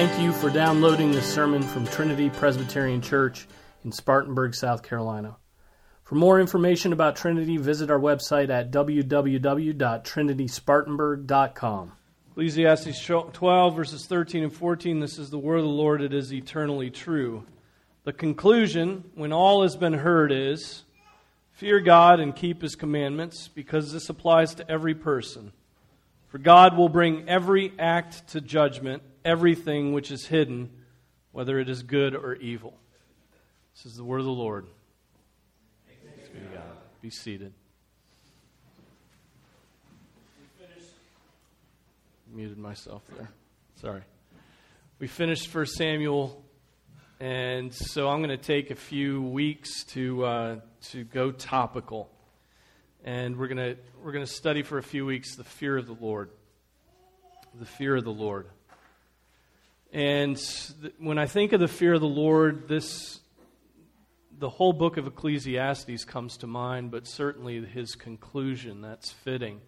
Thank you for downloading this sermon from Trinity Presbyterian Church in Spartanburg, South Carolina. For more information about Trinity, visit our website at www.trinityspartanburg.com. Ecclesiastes 12, verses 13 and 14. This is the word of the Lord, it is eternally true. The conclusion, when all has been heard, is fear God and keep his commandments, because this applies to every person. For God will bring every act to judgment, everything which is hidden, whether it is good or evil. This is the word of the Lord. Be, be seated. We finished. Muted myself there. Sorry. We finished 1 Samuel, and so I'm going to take a few weeks to, uh, to go topical and we're going to we're going to study for a few weeks the fear of the Lord. The fear of the Lord. And when I think of the fear of the Lord, this the whole book of Ecclesiastes comes to mind, but certainly his conclusion that's fitting.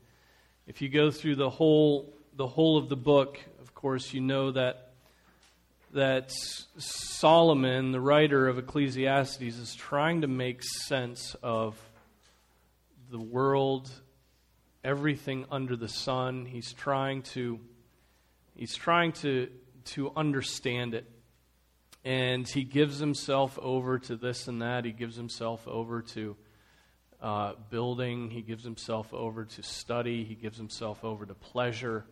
If you go through the whole the whole of the book, of course, you know that that Solomon, the writer of Ecclesiastes, is trying to make sense of the world, everything under the sun. He's trying to he's trying to to understand it. And he gives himself over to this and that. He gives himself over to uh, building. He gives himself over to study. He gives himself over to pleasure.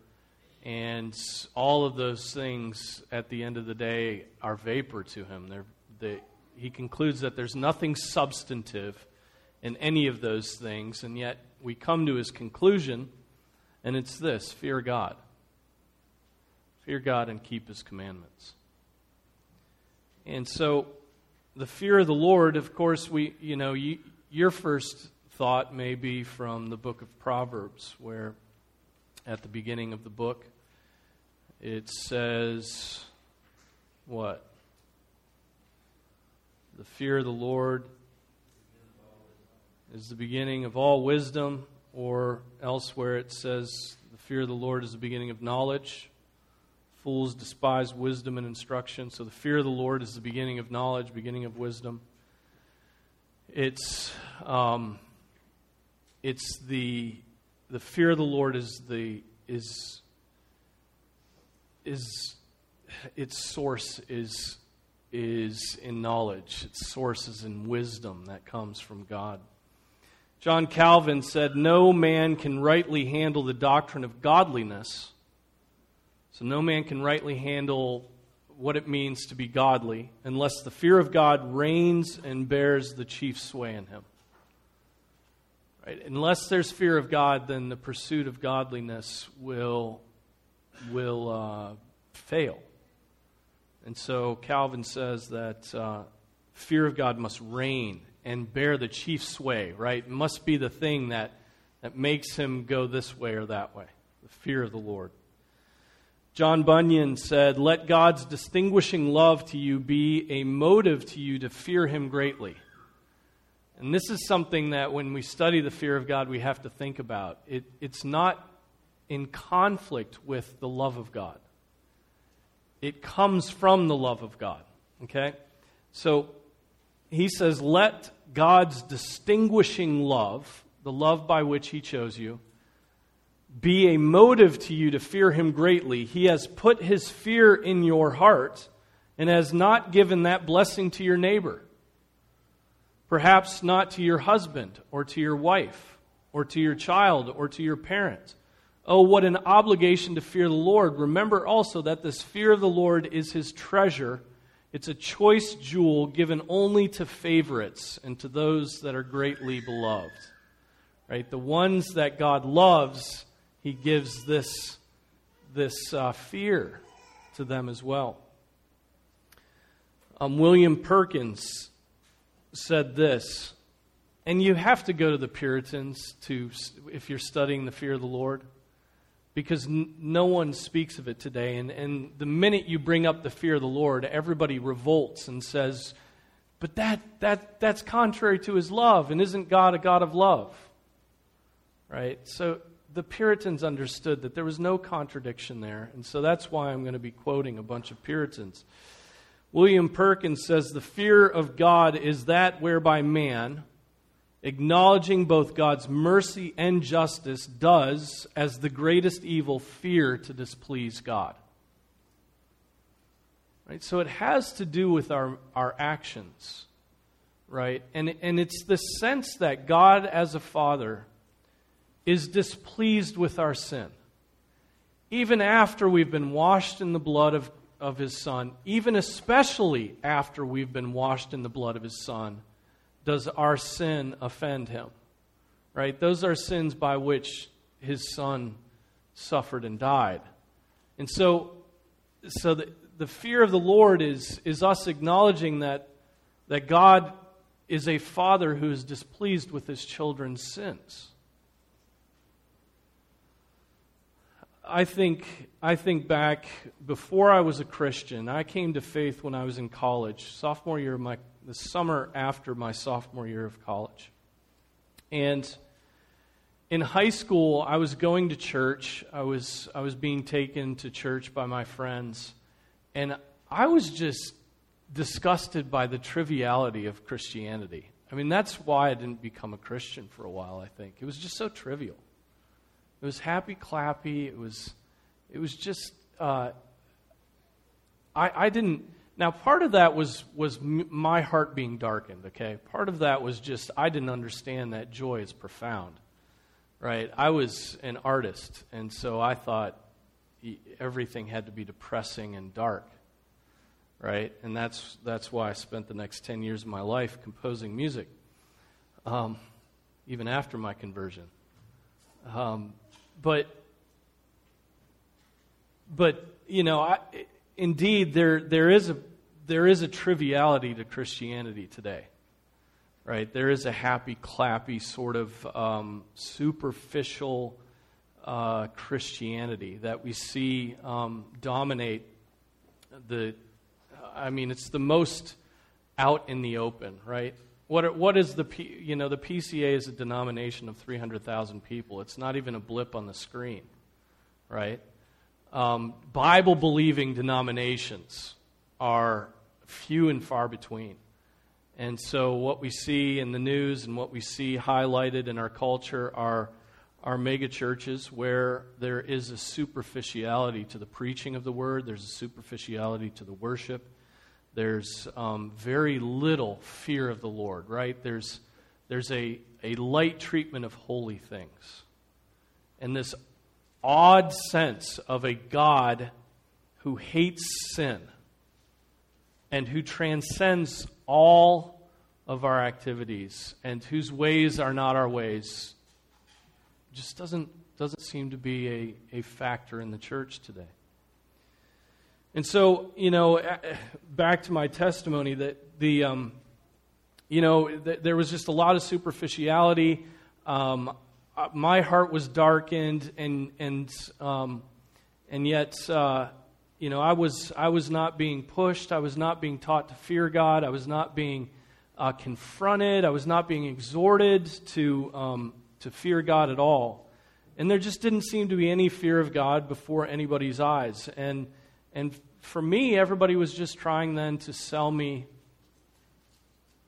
And all of those things, at the end of the day, are vapor to him. They, he concludes that there's nothing substantive in any of those things, and yet we come to his conclusion, and it's this fear God. Fear God and keep his commandments. And so, the fear of the Lord, of course, we, you know, you, your first thought may be from the book of Proverbs, where at the beginning of the book it says, what? The fear of the Lord is the beginning of all wisdom, or elsewhere it says, the fear of the Lord is the beginning of knowledge. Fools despise wisdom and instruction. So the fear of the Lord is the beginning of knowledge, beginning of wisdom. It's, um, it's the, the fear of the Lord is the, is, is, its source is, is in knowledge. Its source is in wisdom that comes from God. John Calvin said, No man can rightly handle the doctrine of godliness. So, no man can rightly handle what it means to be godly unless the fear of God reigns and bears the chief sway in him. Right? Unless there's fear of God, then the pursuit of godliness will, will uh, fail. And so Calvin says that uh, fear of God must reign and bear the chief sway, right? Must be the thing that, that makes him go this way or that way the fear of the Lord. John Bunyan said, Let God's distinguishing love to you be a motive to you to fear him greatly. And this is something that when we study the fear of God, we have to think about. It, it's not in conflict with the love of God, it comes from the love of God. Okay? So he says, Let God's distinguishing love, the love by which he chose you, be a motive to you to fear him greatly. He has put his fear in your heart and has not given that blessing to your neighbor. Perhaps not to your husband or to your wife or to your child or to your parent. Oh, what an obligation to fear the Lord. Remember also that this fear of the Lord is his treasure it's a choice jewel given only to favorites and to those that are greatly beloved. Right? The ones that God loves, He gives this, this uh, fear to them as well. Um, William Perkins said this, and you have to go to the Puritans to, if you're studying the fear of the Lord because n- no one speaks of it today. And, and the minute you bring up the fear of the Lord, everybody revolts and says, But that, that, that's contrary to his love, and isn't God a God of love? Right? So the Puritans understood that there was no contradiction there, and so that's why I'm going to be quoting a bunch of Puritans. William Perkins says, The fear of God is that whereby man, acknowledging both God's mercy and justice, does, as the greatest evil, fear to displease God. Right? So it has to do with our, our actions, right? And, and it's the sense that God, as a father, is displeased with our sin. Even after we've been washed in the blood of, of his son, even especially after we've been washed in the blood of his son, does our sin offend him? Right? Those are sins by which his son suffered and died. And so, so the, the fear of the Lord is, is us acknowledging that, that God is a father who is displeased with his children's sins. I think, I think back before I was a Christian, I came to faith when I was in college, sophomore year my, the summer after my sophomore year of college. And in high school, I was going to church. I was, I was being taken to church by my friends. And I was just disgusted by the triviality of Christianity. I mean, that's why I didn't become a Christian for a while, I think. It was just so trivial. It was happy clappy. It was, it was just, uh, I, I didn't. Now, part of that was, was m- my heart being darkened, okay? Part of that was just I didn't understand that joy is profound, right? I was an artist, and so I thought everything had to be depressing and dark, right? And that's, that's why I spent the next 10 years of my life composing music, um, even after my conversion. Um, but, but you know, I, indeed, there, there, is a, there is a triviality to Christianity today. Right? There is a happy, clappy, sort of um, superficial uh, Christianity that we see um, dominate the. I mean, it's the most out in the open, right? What, what is the, P, you know, the PCA is a denomination of 300,000 people. It's not even a blip on the screen, right? Um, Bible believing denominations are few and far between. And so, what we see in the news and what we see highlighted in our culture are, are mega churches where there is a superficiality to the preaching of the word, there's a superficiality to the worship, there's um, very little fear of the Lord, right? There's, there's a, a light treatment of holy things. And this odd sense of a God who hates sin and who transcends all of our activities and whose ways are not our ways just doesn't, doesn't seem to be a, a factor in the church today. And so, you know, back to my testimony that the, um, you know, th- there was just a lot of superficiality. Um, uh, my heart was darkened, and and um, and yet, uh, you know, I was I was not being pushed. I was not being taught to fear God. I was not being uh, confronted. I was not being exhorted to um, to fear God at all. And there just didn't seem to be any fear of God before anybody's eyes. And and for me, everybody was just trying then to sell me.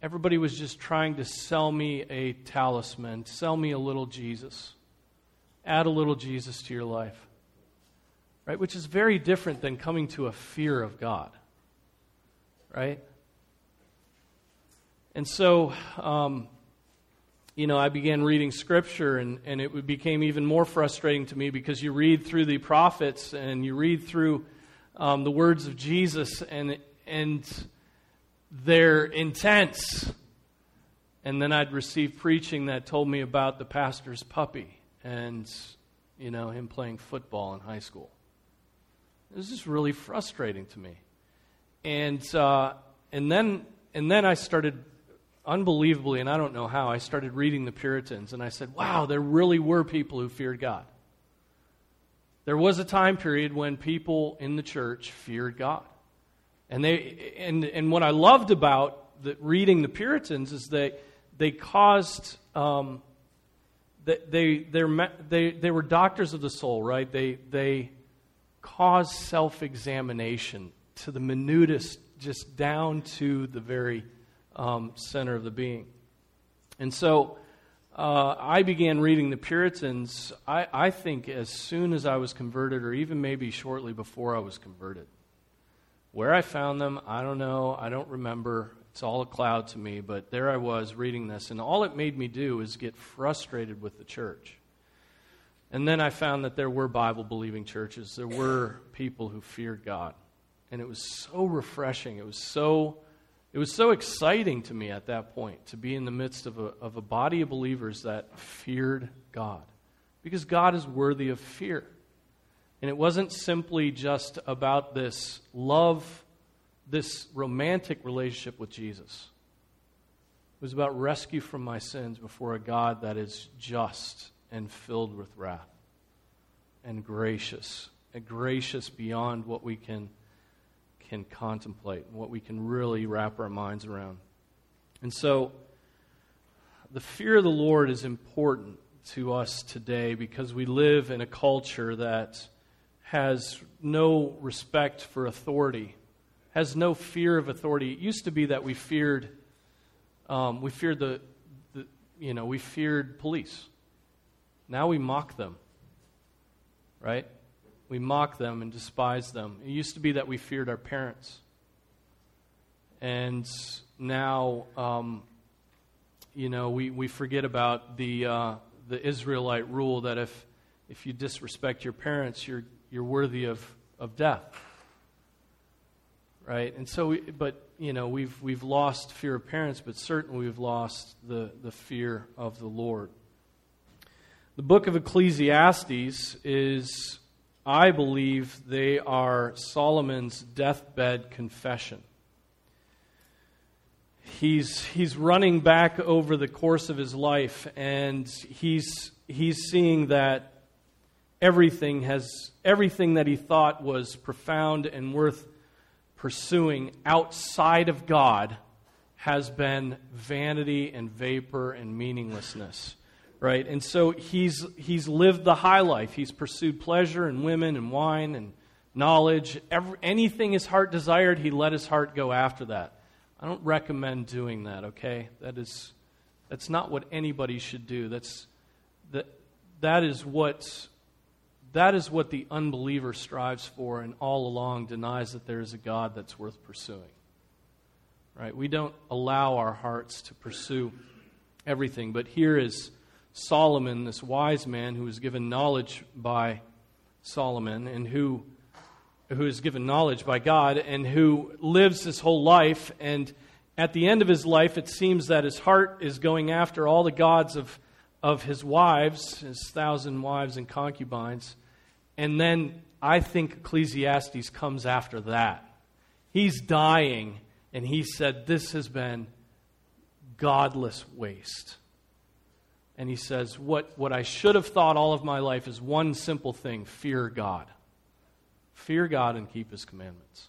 Everybody was just trying to sell me a talisman, sell me a little Jesus. Add a little Jesus to your life. Right? Which is very different than coming to a fear of God. Right? And so, um, you know, I began reading Scripture, and, and it became even more frustrating to me because you read through the prophets and you read through um, the words of Jesus, and, and they're intense. And then I'd receive preaching that told me about the pastor's puppy and, you know, him playing football in high school. This is really frustrating to me. And, uh, and, then, and then I started, unbelievably, and I don't know how, I started reading the Puritans, and I said, wow, there really were people who feared God. There was a time period when people in the church feared God. And, they, and, and what I loved about the, reading the Puritans is that they caused, um, they, they, they, they were doctors of the soul, right? They, they caused self examination to the minutest, just down to the very um, center of the being. And so uh, I began reading the Puritans, I, I think, as soon as I was converted, or even maybe shortly before I was converted. Where I found them, I don't know. I don't remember. It's all a cloud to me, but there I was reading this, and all it made me do is get frustrated with the church. And then I found that there were Bible believing churches, there were people who feared God. And it was so refreshing. It was so, it was so exciting to me at that point to be in the midst of a, of a body of believers that feared God. Because God is worthy of fear. And it wasn't simply just about this love this romantic relationship with Jesus. It was about rescue from my sins before a God that is just and filled with wrath and gracious, and gracious beyond what we can, can contemplate what we can really wrap our minds around. And so, the fear of the Lord is important to us today because we live in a culture that has no respect for authority has no fear of authority. It used to be that we feared, um, we feared the, the, you know, we feared police. Now we mock them, right? We mock them and despise them. It used to be that we feared our parents. And now, um, you know, we, we forget about the, uh, the Israelite rule that if, if you disrespect your parents, you're, you're worthy of, of death right? And so, we, but you know, we've we've lost fear of parents, but certainly we've lost the the fear of the Lord. The book of Ecclesiastes is, I believe, they are Solomon's deathbed confession. He's he's running back over the course of his life, and he's he's seeing that everything has everything that he thought was profound and worth pursuing outside of God has been vanity and vapor and meaninglessness right and so he's he's lived the high life he's pursued pleasure and women and wine and knowledge Every, anything his heart desired he let his heart go after that i don't recommend doing that okay that is that's not what anybody should do that's that that is what that is what the unbeliever strives for and all along denies that there is a God that's worth pursuing. Right? We don't allow our hearts to pursue everything. But here is Solomon, this wise man who was given knowledge by Solomon and who, who is given knowledge by God and who lives his whole life. And at the end of his life, it seems that his heart is going after all the gods of, of his wives, his thousand wives and concubines. And then I think Ecclesiastes comes after that. He's dying, and he said, This has been godless waste. And he says, what, what I should have thought all of my life is one simple thing fear God. Fear God and keep his commandments.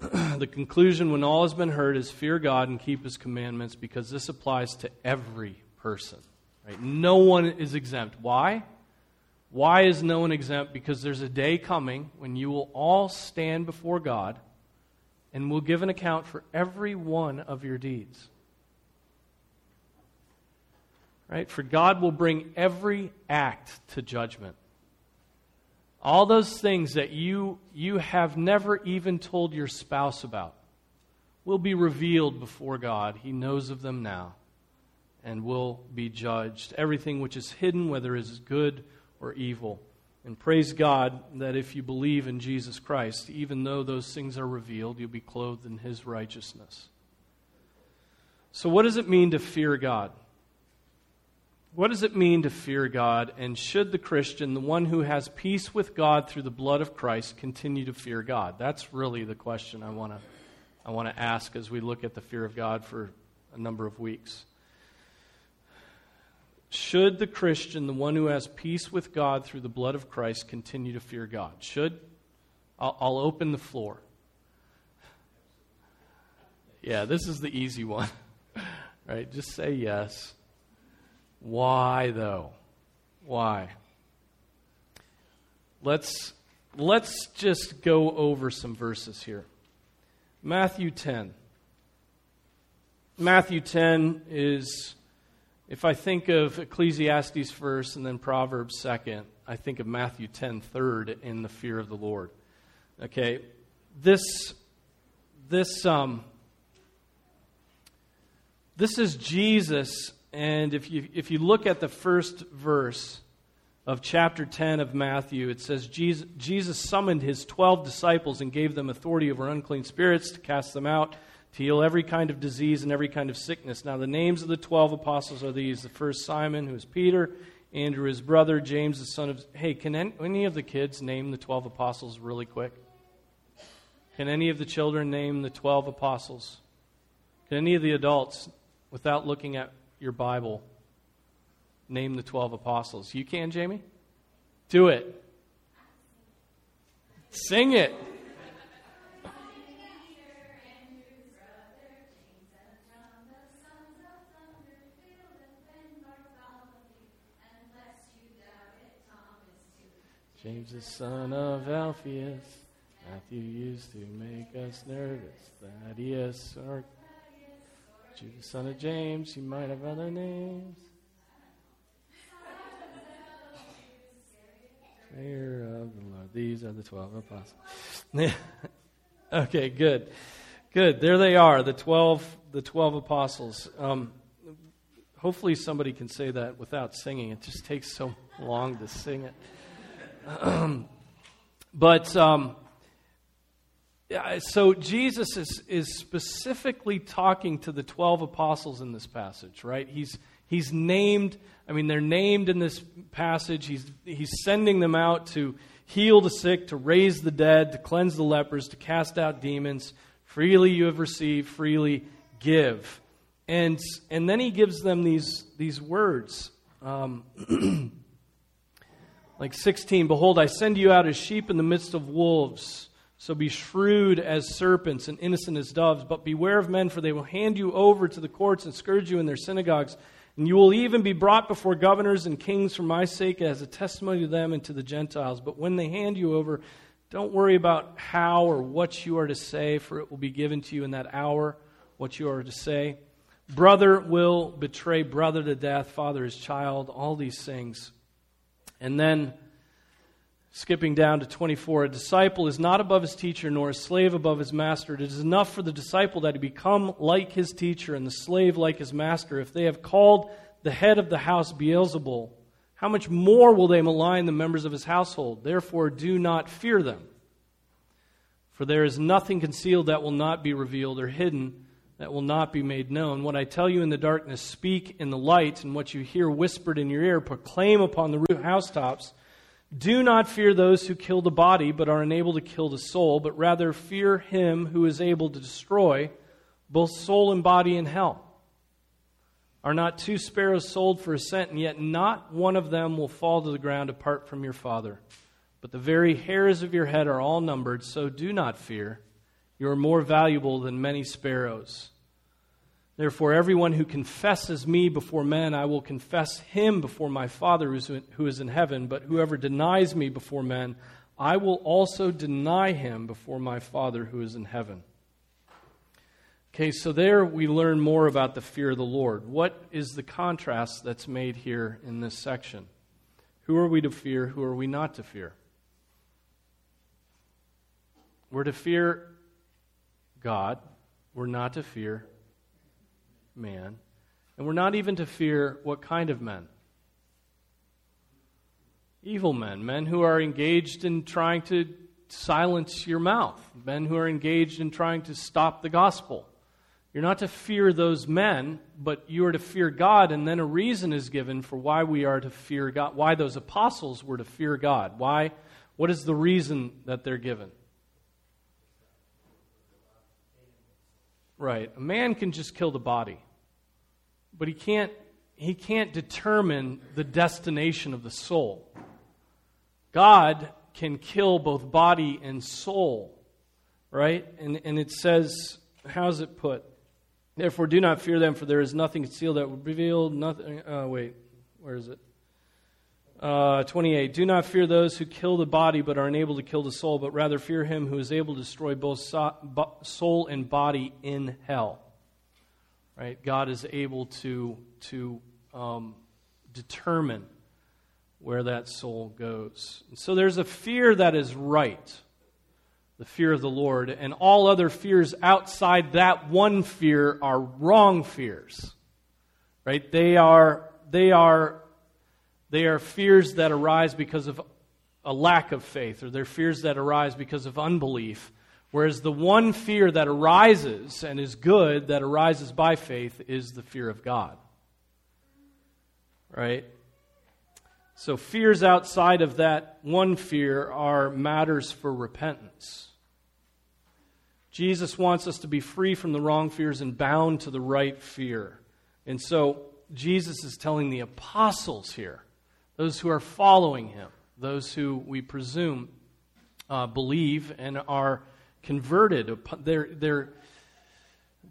the conclusion, when all has been heard, is fear God and keep his commandments because this applies to every person. Right? No one is exempt. Why? Why is no one exempt? Because there's a day coming when you will all stand before God and will give an account for every one of your deeds. Right? For God will bring every act to judgment. All those things that you, you have never even told your spouse about will be revealed before God. He knows of them now and will be judged. Everything which is hidden, whether it is good or evil. And praise God that if you believe in Jesus Christ, even though those things are revealed, you'll be clothed in his righteousness. So, what does it mean to fear God? What does it mean to fear God? And should the Christian, the one who has peace with God through the blood of Christ, continue to fear God? That's really the question I want to I want to ask as we look at the fear of God for a number of weeks. Should the Christian, the one who has peace with God through the blood of Christ, continue to fear God? Should? I'll, I'll open the floor. Yeah, this is the easy one. right? Just say yes. Why, though? Why? Let's, let's just go over some verses here. Matthew 10. Matthew 10 is, if I think of Ecclesiastes first and then Proverbs second, I think of Matthew 10 third in the fear of the Lord. Okay, this, this, um, this is Jesus, and if you, if you look at the first verse of chapter 10 of Matthew, it says Jesus, Jesus summoned his 12 disciples and gave them authority over unclean spirits to cast them out, to heal every kind of disease and every kind of sickness. Now, the names of the 12 apostles are these the first Simon, who is Peter, Andrew, his brother, James, the son of. Hey, can any of the kids name the 12 apostles really quick? Can any of the children name the 12 apostles? Can any of the adults, without looking at your Bible, name the 12 apostles? You can, Jamie? Do it. Sing it. James, the son of Alphaeus, Matthew used to make us nervous. Thaddeus, or Judas, son of James, you might have other names. Prayer of the Lord. These are the 12 apostles. okay, good. Good. There they are, the 12, the 12 apostles. Um, hopefully somebody can say that without singing. It just takes so long to sing it. but um, so Jesus is, is specifically talking to the 12 apostles in this passage, right? He's, he's named, I mean, they're named in this passage. He's, he's sending them out to heal the sick, to raise the dead, to cleanse the lepers, to cast out demons. Freely you have received, freely give. And, and then he gives them these, these words. Um, Like 16, Behold, I send you out as sheep in the midst of wolves. So be shrewd as serpents and innocent as doves. But beware of men, for they will hand you over to the courts and scourge you in their synagogues. And you will even be brought before governors and kings for my sake as a testimony to them and to the Gentiles. But when they hand you over, don't worry about how or what you are to say, for it will be given to you in that hour what you are to say. Brother will betray brother to death, father his child, all these things. And then, skipping down to 24, a disciple is not above his teacher, nor a slave above his master. It is enough for the disciple that he become like his teacher and the slave like his master. If they have called the head of the house Beelzebul, how much more will they malign the members of his household? Therefore, do not fear them. For there is nothing concealed that will not be revealed, or hidden that will not be made known. What I tell you in the darkness, speak in the light, and what you hear whispered in your ear, proclaim upon the housetops. Do not fear those who kill the body, but are unable to kill the soul, but rather fear him who is able to destroy both soul and body in hell. Are not two sparrows sold for a cent, and yet not one of them will fall to the ground apart from your Father? But the very hairs of your head are all numbered, so do not fear. You are more valuable than many sparrows. Therefore, everyone who confesses me before men, I will confess him before my Father who is in heaven. But whoever denies me before men, I will also deny him before my Father who is in heaven. Okay, so there we learn more about the fear of the Lord. What is the contrast that's made here in this section? Who are we to fear? Who are we not to fear? We're to fear God. We're not to fear man. And we're not even to fear what kind of men? Evil men, men who are engaged in trying to silence your mouth, men who are engaged in trying to stop the gospel. You're not to fear those men, but you are to fear God, and then a reason is given for why we are to fear God, why those apostles were to fear God. Why? What is the reason that they're given? Right. A man can just kill the body, but he can't, he can't determine the destination of the soul. God can kill both body and soul, right? And, and it says, how's it put? Therefore, do not fear them, for there is nothing concealed that will reveal nothing. Uh, wait, where is it? Uh, 28. Do not fear those who kill the body but are unable to kill the soul, but rather fear him who is able to destroy both soul and body in hell. Right? God is able to, to um, determine where that soul goes. And so there's a fear that is right, the fear of the Lord, and all other fears outside that one fear are wrong fears. Right? They are, they are they are fears that arise because of a lack of faith, or they're fears that arise because of unbelief. Whereas the one fear that arises and is good, that arises by faith, is the fear of God. Right? So, fears outside of that one fear are matters for repentance. Jesus wants us to be free from the wrong fears and bound to the right fear. And so, Jesus is telling the apostles here those who are following him, those who we presume uh, believe and are converted. They're, they're,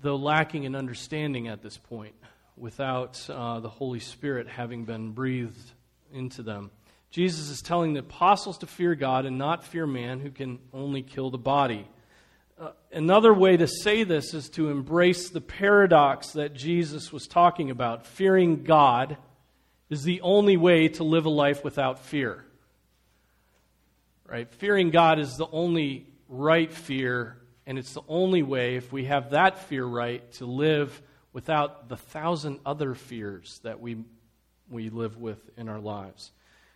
though lacking in understanding at this point, without uh, the Holy Spirit having been breathed into them. Jesus is telling the apostles to fear God and not fear man who can only kill the body. Uh, another way to say this is to embrace the paradox that Jesus was talking about fearing God is the only way to live a life without fear. Right? Fearing God is the only right fear, and it's the only way, if we have that fear right, to live without the thousand other fears that we, we live with in our lives.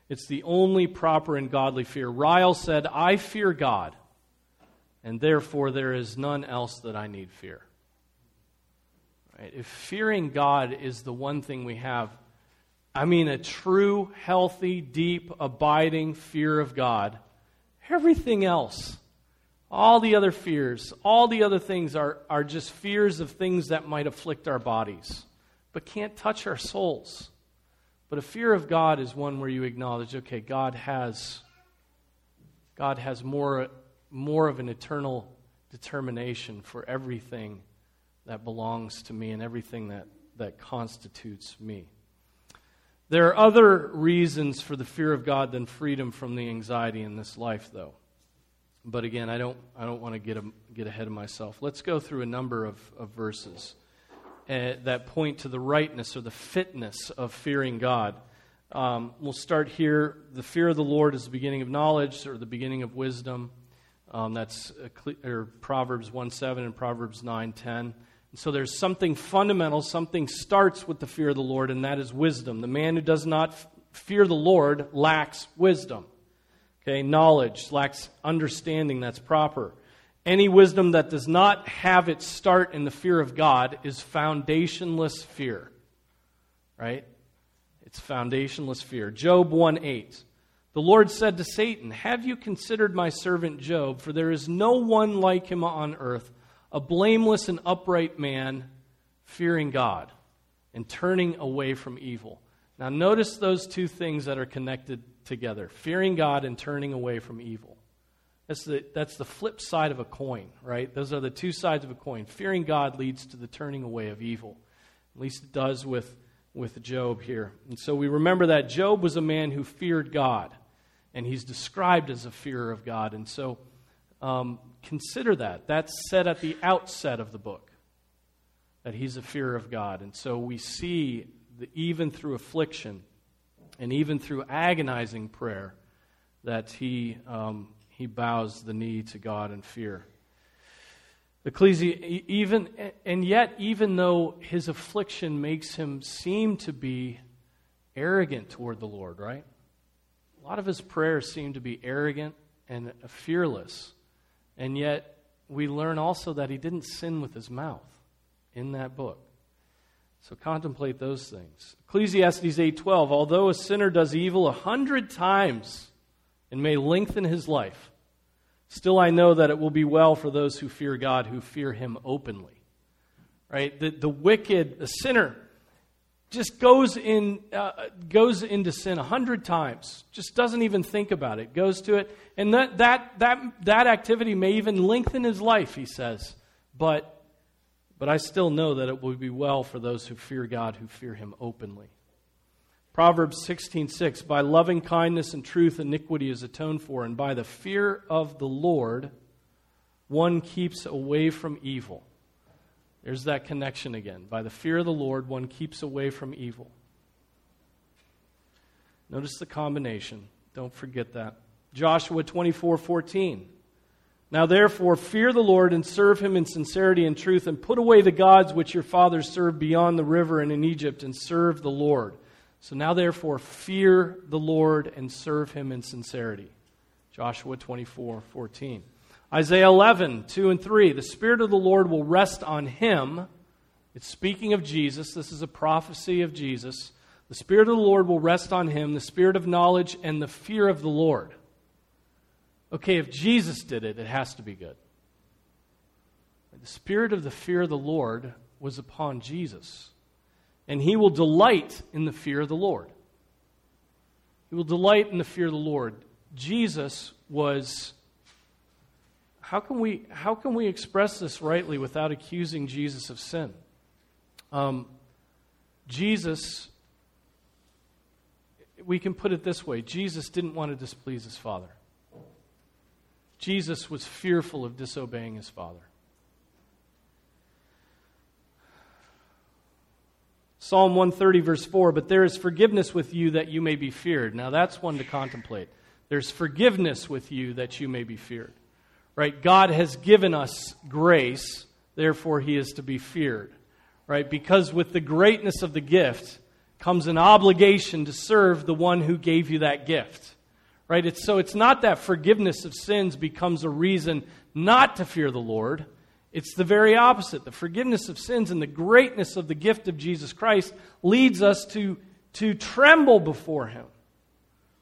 It's the only proper and godly fear. Ryle said, I fear God, and therefore there is none else that I need fear. Right? If fearing God is the one thing we have, I mean a true, healthy, deep, abiding fear of God. Everything else, all the other fears, all the other things are, are just fears of things that might afflict our bodies, but can't touch our souls. But a fear of God is one where you acknowledge, okay, God has, God has more, more of an eternal determination for everything that belongs to me and everything that, that constitutes me. There are other reasons for the fear of God than freedom from the anxiety in this life, though. But again, I don't, I don't want to get, a, get ahead of myself. Let's go through a number of, of verses uh, that point to the rightness or the fitness of fearing God. Um, we'll start here. The fear of the Lord is the beginning of knowledge or the beginning of wisdom. Um, that's or Proverbs 1 7 and Proverbs 9 10. So there's something fundamental, something starts with the fear of the Lord, and that is wisdom. The man who does not fear the Lord lacks wisdom. Okay, knowledge, lacks understanding that's proper. Any wisdom that does not have its start in the fear of God is foundationless fear. Right? It's foundationless fear. Job 1 8. The Lord said to Satan, Have you considered my servant Job? For there is no one like him on earth a blameless and upright man fearing God and turning away from evil. Now, notice those two things that are connected together fearing God and turning away from evil. That's the, that's the flip side of a coin, right? Those are the two sides of a coin. Fearing God leads to the turning away of evil. At least it does with, with Job here. And so we remember that Job was a man who feared God, and he's described as a fearer of God. And so um, consider that. That's said at the outset of the book, that he's a fear of God. And so we see that even through affliction and even through agonizing prayer, that he, um, he bows the knee to God in fear. Ecclesi- even, and yet, even though his affliction makes him seem to be arrogant toward the Lord, right? A lot of his prayers seem to be arrogant and fearless. And yet, we learn also that he didn't sin with his mouth in that book. So contemplate those things. Ecclesiastes 8:12, although a sinner does evil a hundred times and may lengthen his life, still I know that it will be well for those who fear God, who fear him openly. Right? The, the wicked, the sinner, just goes in uh, goes into sin a hundred times just doesn't even think about it goes to it and that, that that that activity may even lengthen his life he says but but i still know that it will be well for those who fear god who fear him openly Proverbs 16:6 By loving kindness and truth iniquity is atoned for and by the fear of the Lord one keeps away from evil. There's that connection again. By the fear of the Lord one keeps away from evil. Notice the combination. Don't forget that. Joshua 24:14 Now therefore fear the Lord and serve him in sincerity and truth and put away the gods which your fathers served beyond the river and in Egypt and serve the Lord. So now, therefore, fear the Lord and serve him in sincerity. Joshua 24, 14. Isaiah 11, 2 and 3. The Spirit of the Lord will rest on him. It's speaking of Jesus. This is a prophecy of Jesus. The Spirit of the Lord will rest on him, the Spirit of knowledge and the fear of the Lord. Okay, if Jesus did it, it has to be good. The Spirit of the fear of the Lord was upon Jesus and he will delight in the fear of the Lord. He will delight in the fear of the Lord. Jesus was. How can we, how can we express this rightly without accusing Jesus of sin? Um, Jesus, we can put it this way Jesus didn't want to displease his Father. Jesus was fearful of disobeying his Father. Psalm 130, verse 4 But there is forgiveness with you that you may be feared. Now that's one to contemplate. There's forgiveness with you that you may be feared. Right? God has given us grace, therefore he is to be feared. Right? Because with the greatness of the gift comes an obligation to serve the one who gave you that gift. Right? It's, so it's not that forgiveness of sins becomes a reason not to fear the Lord. It's the very opposite. The forgiveness of sins and the greatness of the gift of Jesus Christ leads us to, to tremble before Him,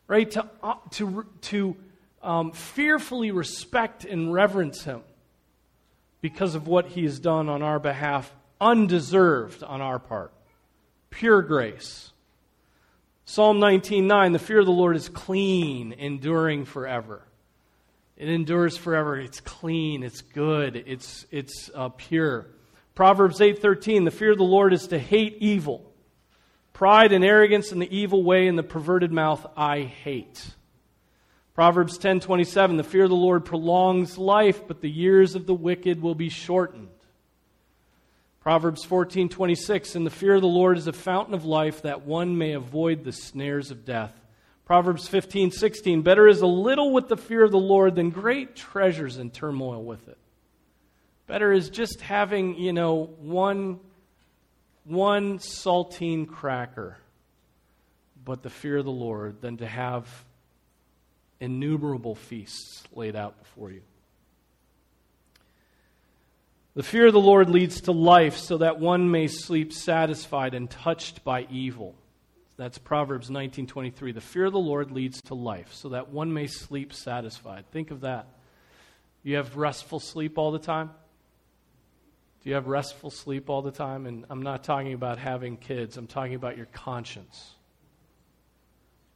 right? To, uh, to, to um, fearfully respect and reverence Him because of what He has done on our behalf, undeserved on our part. Pure grace. Psalm 19:9 The fear of the Lord is clean, enduring forever. It endures forever. It's clean. It's good. It's, it's uh, pure. Proverbs 8.13, the fear of the Lord is to hate evil. Pride and arrogance and the evil way and the perverted mouth I hate. Proverbs 10:27 The fear of the Lord prolongs life but the years of the wicked will be shortened. Proverbs 14:26 And the fear of the Lord is a fountain of life that one may avoid the snares of death. Proverbs 15:16 Better is a little with the fear of the Lord than great treasures in turmoil with it. Better is just having, you know, one, one saltine cracker, but the fear of the Lord, than to have innumerable feasts laid out before you. The fear of the Lord leads to life so that one may sleep satisfied and touched by evil. That's Proverbs 19:23. The fear of the Lord leads to life, so that one may sleep satisfied. Think of that. You have restful sleep all the time? Do you have restful sleep all the time? And I'm not talking about having kids. I'm talking about your conscience.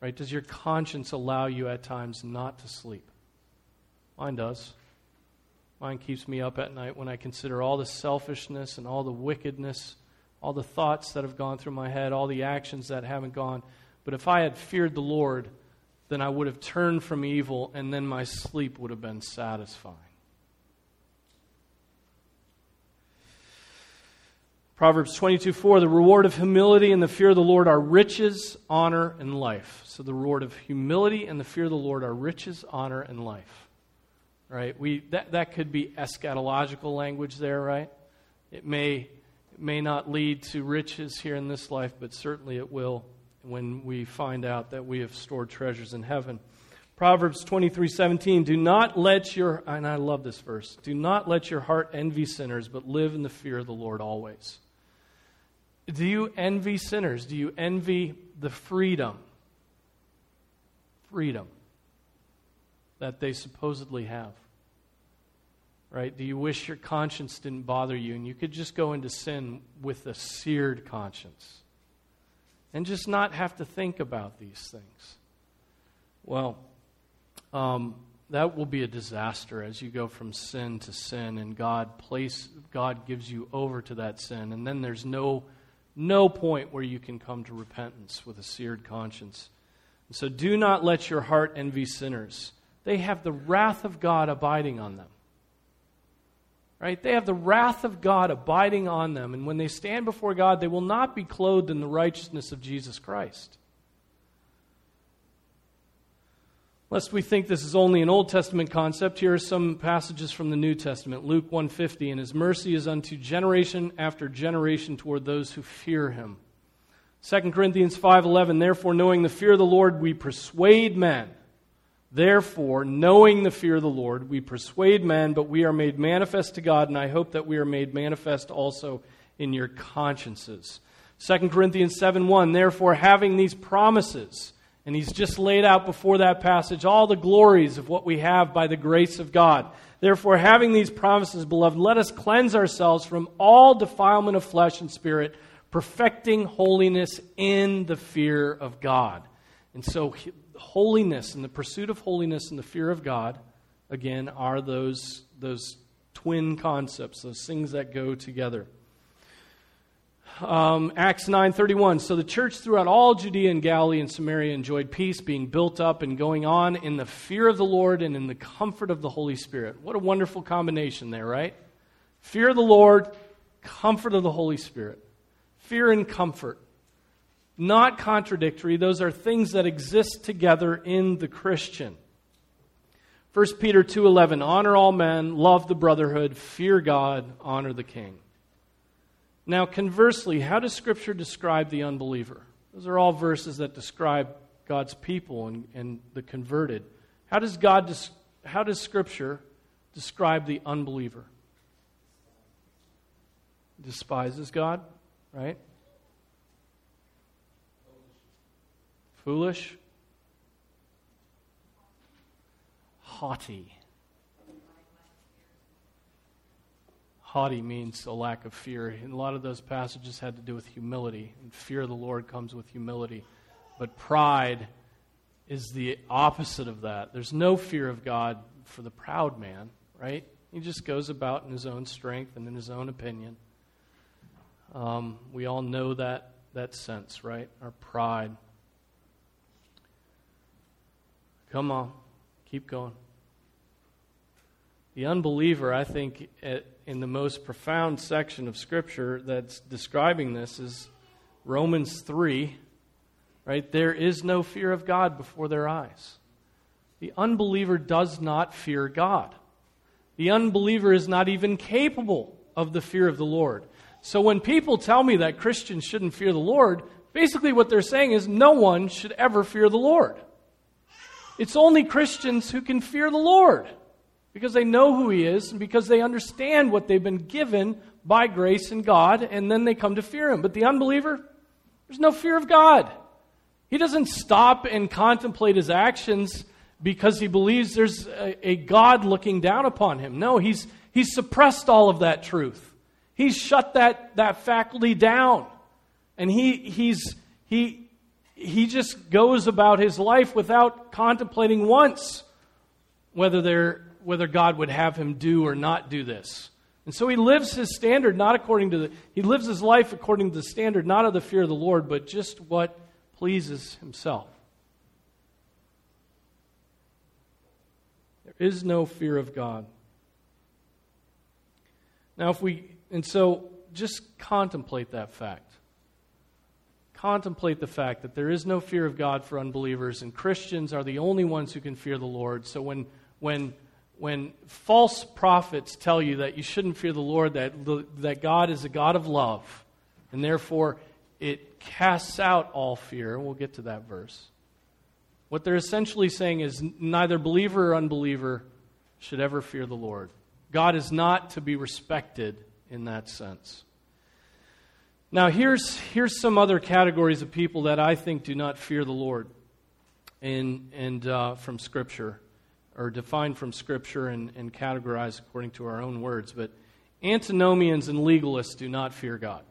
Right? Does your conscience allow you at times not to sleep? Mine does. Mine keeps me up at night when I consider all the selfishness and all the wickedness all the thoughts that have gone through my head, all the actions that haven't gone. But if I had feared the Lord, then I would have turned from evil, and then my sleep would have been satisfying. Proverbs 22 4 The reward of humility and the fear of the Lord are riches, honor, and life. So the reward of humility and the fear of the Lord are riches, honor, and life. Right? We, that, that could be eschatological language there, right? It may it may not lead to riches here in this life, but certainly it will when we find out that we have stored treasures in heaven. Proverbs 23:17 Do not let your and I love this verse. Do not let your heart envy sinners, but live in the fear of the Lord always. Do you envy sinners? Do you envy the freedom freedom that they supposedly have? Right? Do you wish your conscience didn't bother you and you could just go into sin with a seared conscience and just not have to think about these things? Well, um, that will be a disaster as you go from sin to sin and God place God gives you over to that sin and then there's no No point where you can come to repentance with a seared conscience. And so do not let your heart envy sinners. They have the wrath of God abiding on them. Right? They have the wrath of God abiding on them. And when they stand before God, they will not be clothed in the righteousness of Jesus Christ. Lest we think this is only an Old Testament concept, here are some passages from the New Testament. Luke 150, and his mercy is unto generation after generation toward those who fear him. 2 Corinthians 5:11, therefore knowing the fear of the Lord we persuade men. Therefore, knowing the fear of the Lord, we persuade men, but we are made manifest to God, and I hope that we are made manifest also in your consciences. 2 Corinthians 7 1, therefore, having these promises, and he's just laid out before that passage all the glories of what we have by the grace of God. Therefore, having these promises, beloved, let us cleanse ourselves from all defilement of flesh and spirit, perfecting holiness in the fear of God. And so, holiness and the pursuit of holiness and the fear of God, again, are those, those twin concepts, those things that go together. Um, Acts 9:31 So the church throughout all Judea and Galilee and Samaria enjoyed peace being built up and going on in the fear of the Lord and in the comfort of the Holy Spirit. What a wonderful combination there, right? Fear of the Lord, comfort of the Holy Spirit. Fear and comfort not contradictory. Those are things that exist together in the Christian. 1 Peter 2:11 Honor all men, love the brotherhood, fear God, honor the king. Now conversely, how does scripture describe the unbeliever? Those are all verses that describe God's people and, and the converted. How does God how does scripture describe the unbeliever? Despises God, right? Foolish? Haughty. Haughty means a lack of fear. And a lot of those passages had to do with humility. And fear of the Lord comes with humility. But pride is the opposite of that. There's no fear of God for the proud man, right? He just goes about in his own strength and in his own opinion. Um, we all know that, that sense, right? Our pride. Come on, keep going. The unbeliever, I think, in the most profound section of Scripture that's describing this is Romans 3, right? There is no fear of God before their eyes. The unbeliever does not fear God. The unbeliever is not even capable of the fear of the Lord. So when people tell me that Christians shouldn't fear the Lord, basically what they're saying is no one should ever fear the Lord. It's only Christians who can fear the Lord because they know who He is and because they understand what they've been given by grace and God, and then they come to fear Him. But the unbeliever, there's no fear of God. He doesn't stop and contemplate his actions because he believes there's a, a, God looking down upon him. No, he's, he's suppressed all of that truth. He's shut that, that faculty down. And he, he's, he, he just goes about his life without contemplating once whether, there, whether God would have him do or not do this. And so he lives his standard not according to the, he lives his life according to the standard not of the fear of the Lord, but just what pleases himself. There is no fear of God. Now, if we, and so just contemplate that fact contemplate the fact that there is no fear of God for unbelievers, and Christians are the only ones who can fear the Lord. So when, when, when false prophets tell you that you shouldn't fear the Lord, that, that God is a God of love, and therefore it casts out all fear, we'll get to that verse. What they're essentially saying is neither believer or unbeliever should ever fear the Lord. God is not to be respected in that sense. Now, here's, here's some other categories of people that I think do not fear the Lord in, and uh, from Scripture, or defined from Scripture and, and categorized according to our own words. But antinomians and legalists do not fear God.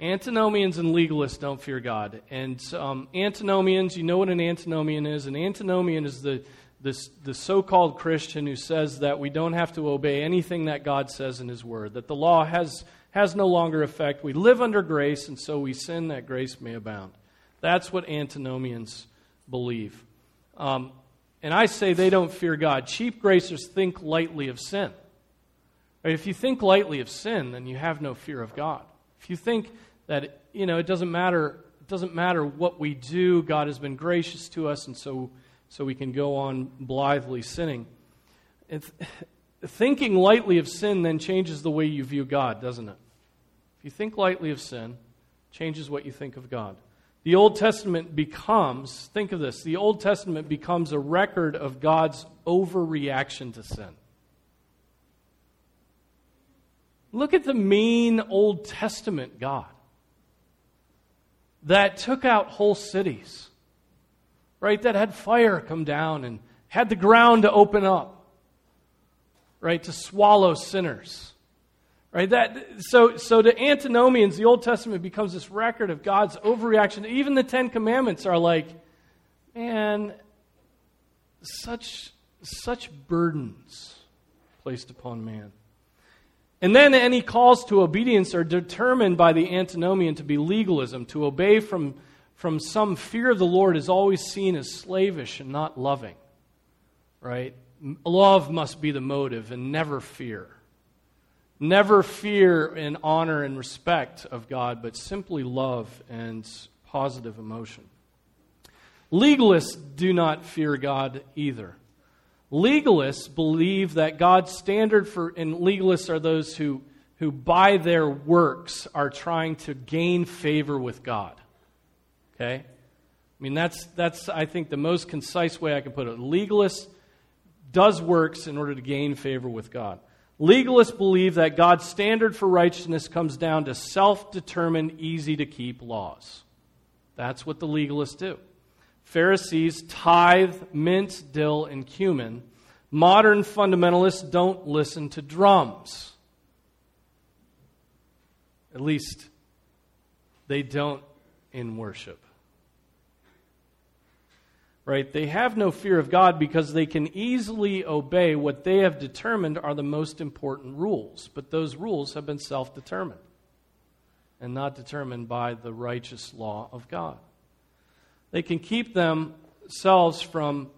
Antinomians and legalists don't fear God. And um, antinomians, you know what an antinomian is? An antinomian is the, the so called Christian who says that we don't have to obey anything that God says in His Word, that the law has has no longer effect. We live under grace, and so we sin that grace may abound. That's what antinomians believe. Um, and I say they don't fear God. Cheap gracers think lightly of sin. If you think lightly of sin, then you have no fear of God. If you think that you know it doesn't matter, it doesn't matter what we do, God has been gracious to us, and so so we can go on blithely sinning. Thinking lightly of sin then changes the way you view God, doesn't it? If you think lightly of sin, changes what you think of God. The Old Testament becomes, think of this, the Old Testament becomes a record of God's overreaction to sin. Look at the mean Old Testament God that took out whole cities, right? That had fire come down and had the ground to open up, right? To swallow sinners. Right? That, so, so to antinomians, the Old Testament becomes this record of God's overreaction. Even the Ten Commandments are like, man, such, such burdens placed upon man. And then any calls to obedience are determined by the antinomian to be legalism. To obey from, from some fear of the Lord is always seen as slavish and not loving. Right? Love must be the motive and never fear. Never fear and honor and respect of God, but simply love and positive emotion. Legalists do not fear God either. Legalists believe that God's standard for, and legalists are those who, who by their works are trying to gain favor with God. Okay? I mean, that's, that's, I think, the most concise way I can put it. Legalist does works in order to gain favor with God. Legalists believe that God's standard for righteousness comes down to self determined, easy to keep laws. That's what the legalists do. Pharisees tithe mint, dill, and cumin. Modern fundamentalists don't listen to drums. At least they don't in worship right? They have no fear of God because they can easily obey what they have determined are the most important rules. But those rules have been self determined and not determined by the righteous law of God. They can keep themselves from,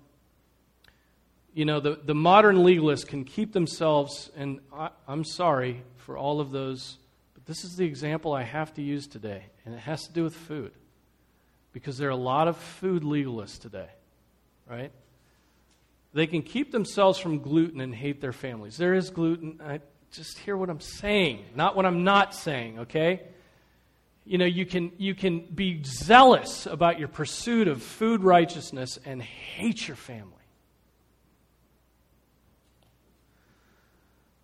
you know, the, the modern legalists can keep themselves, and I, I'm sorry for all of those, but this is the example I have to use today, and it has to do with food because there are a lot of food legalists today, right? They can keep themselves from gluten and hate their families. There is gluten. I just hear what I'm saying, not what I'm not saying, okay? You know, you can, you can be zealous about your pursuit of food righteousness and hate your family.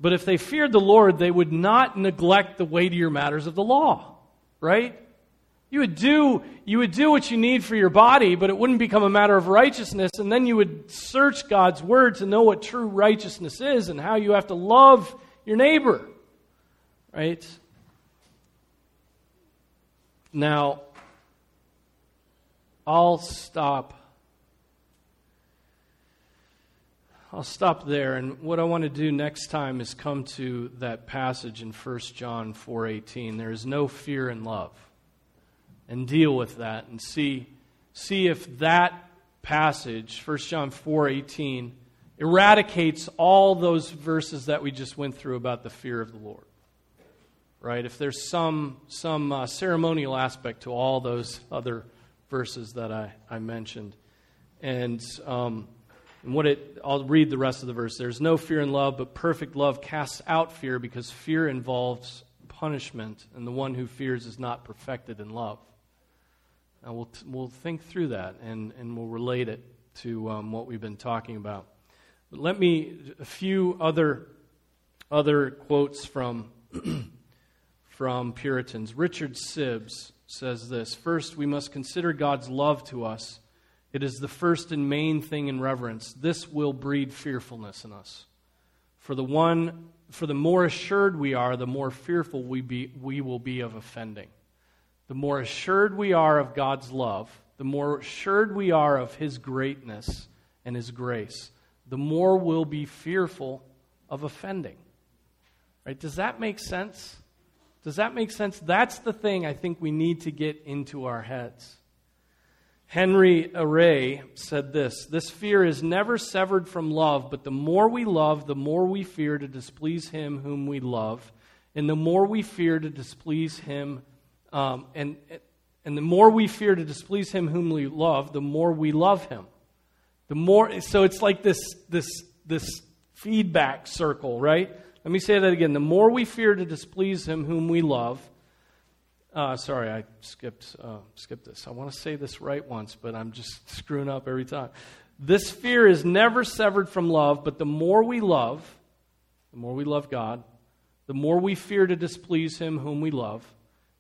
But if they feared the Lord, they would not neglect the weightier matters of the law, right? You would do you would do what you need for your body, but it wouldn't become a matter of righteousness, and then you would search God's word to know what true righteousness is and how you have to love your neighbor. Right? Now, I'll stop I'll stop there and what I want to do next time is come to that passage in 1 John 4:18 there is no fear in love and deal with that and see, see if that passage, 1 John 4 18, eradicates all those verses that we just went through about the fear of the Lord. Right? If there's some, some uh, ceremonial aspect to all those other verses that I, I mentioned. And, um, and what it, I'll read the rest of the verse. There's no fear in love, but perfect love casts out fear because fear involves punishment, and the one who fears is not perfected in love. And we'll, we'll think through that and, and we'll relate it to um, what we've been talking about. But let me, a few other, other quotes from, from Puritans. Richard Sibbes says this First, we must consider God's love to us. It is the first and main thing in reverence. This will breed fearfulness in us. For the one, for the more assured we are, the more fearful we, be, we will be of offending the more assured we are of God's love, the more assured we are of His greatness and His grace, the more we'll be fearful of offending. Right? Does that make sense? Does that make sense? That's the thing I think we need to get into our heads. Henry Airay said this This fear is never severed from love, but the more we love, the more we fear to displease him whom we love. And the more we fear to displease him, um, and, and the more we fear to displease him whom we love, the more we love him. The more, so it's like this, this, this feedback circle, right? Let me say that again. The more we fear to displease him whom we love, uh, sorry, I skipped, uh, skipped this. I want to say this right once, but I'm just screwing up every time. This fear is never severed from love, but the more we love, the more we love God, the more we fear to displease Him whom we love.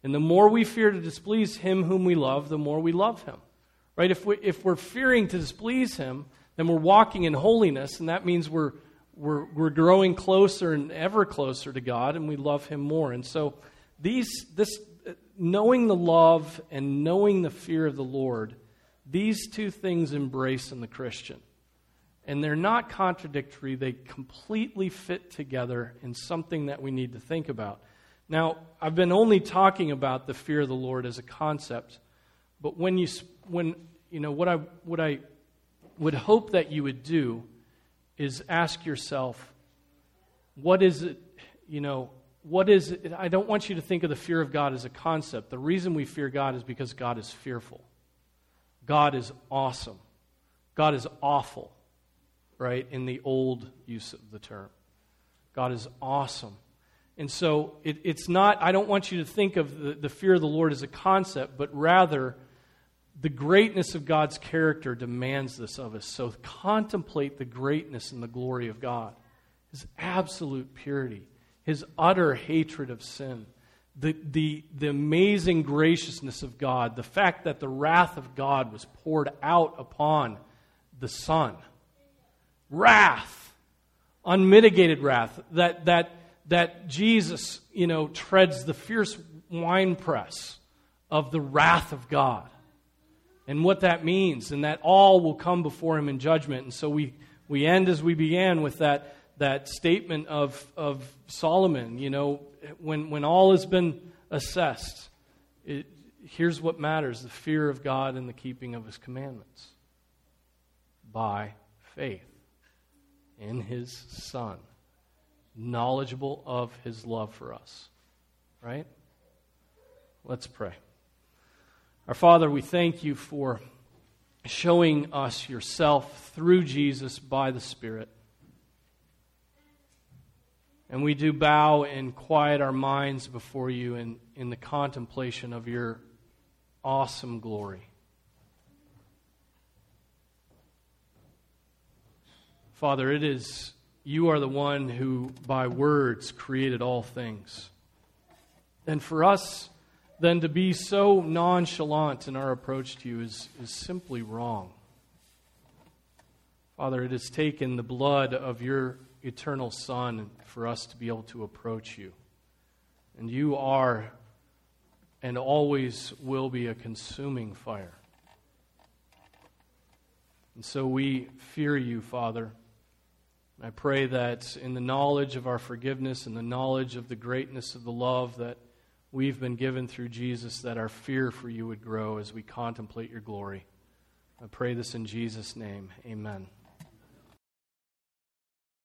And the more we fear to displease Him whom we love, the more we love Him. Right? If, we, if we're fearing to displease Him, then we're walking in holiness, and that means we're, we're, we're growing closer and ever closer to God, and we love Him more. And so, these, this knowing the love and knowing the fear of the Lord, these two things embrace in the Christian. And they're not contradictory, they completely fit together in something that we need to think about. Now, I've been only talking about the fear of the Lord as a concept, but when you, when, you know, what I, what I would hope that you would do is ask yourself, what is it, you know, what is it? I don't want you to think of the fear of God as a concept. The reason we fear God is because God is fearful. God is awesome. God is awful, right, in the old use of the term. God is awesome. And so it, it's not, I don't want you to think of the, the fear of the Lord as a concept, but rather the greatness of God's character demands this of us. So contemplate the greatness and the glory of God, His absolute purity his utter hatred of sin, the, the, the amazing graciousness of God, the fact that the wrath of God was poured out upon the Son. Wrath, unmitigated wrath, that, that, that Jesus, you know, treads the fierce winepress of the wrath of God. And what that means, and that all will come before him in judgment. And so we, we end as we began with that that statement of, of Solomon, you know, when, when all has been assessed, it, here's what matters the fear of God and the keeping of his commandments by faith in his Son, knowledgeable of his love for us. Right? Let's pray. Our Father, we thank you for showing us yourself through Jesus by the Spirit. And we do bow and quiet our minds before you in, in the contemplation of your awesome glory. Father, it is you are the one who by words created all things. And for us then to be so nonchalant in our approach to you is, is simply wrong. Father, it has taken the blood of your eternal Son for us to be able to approach you. And you are and always will be a consuming fire. And so we fear you, Father. I pray that in the knowledge of our forgiveness and the knowledge of the greatness of the love that we've been given through Jesus, that our fear for you would grow as we contemplate your glory. I pray this in Jesus' name. Amen.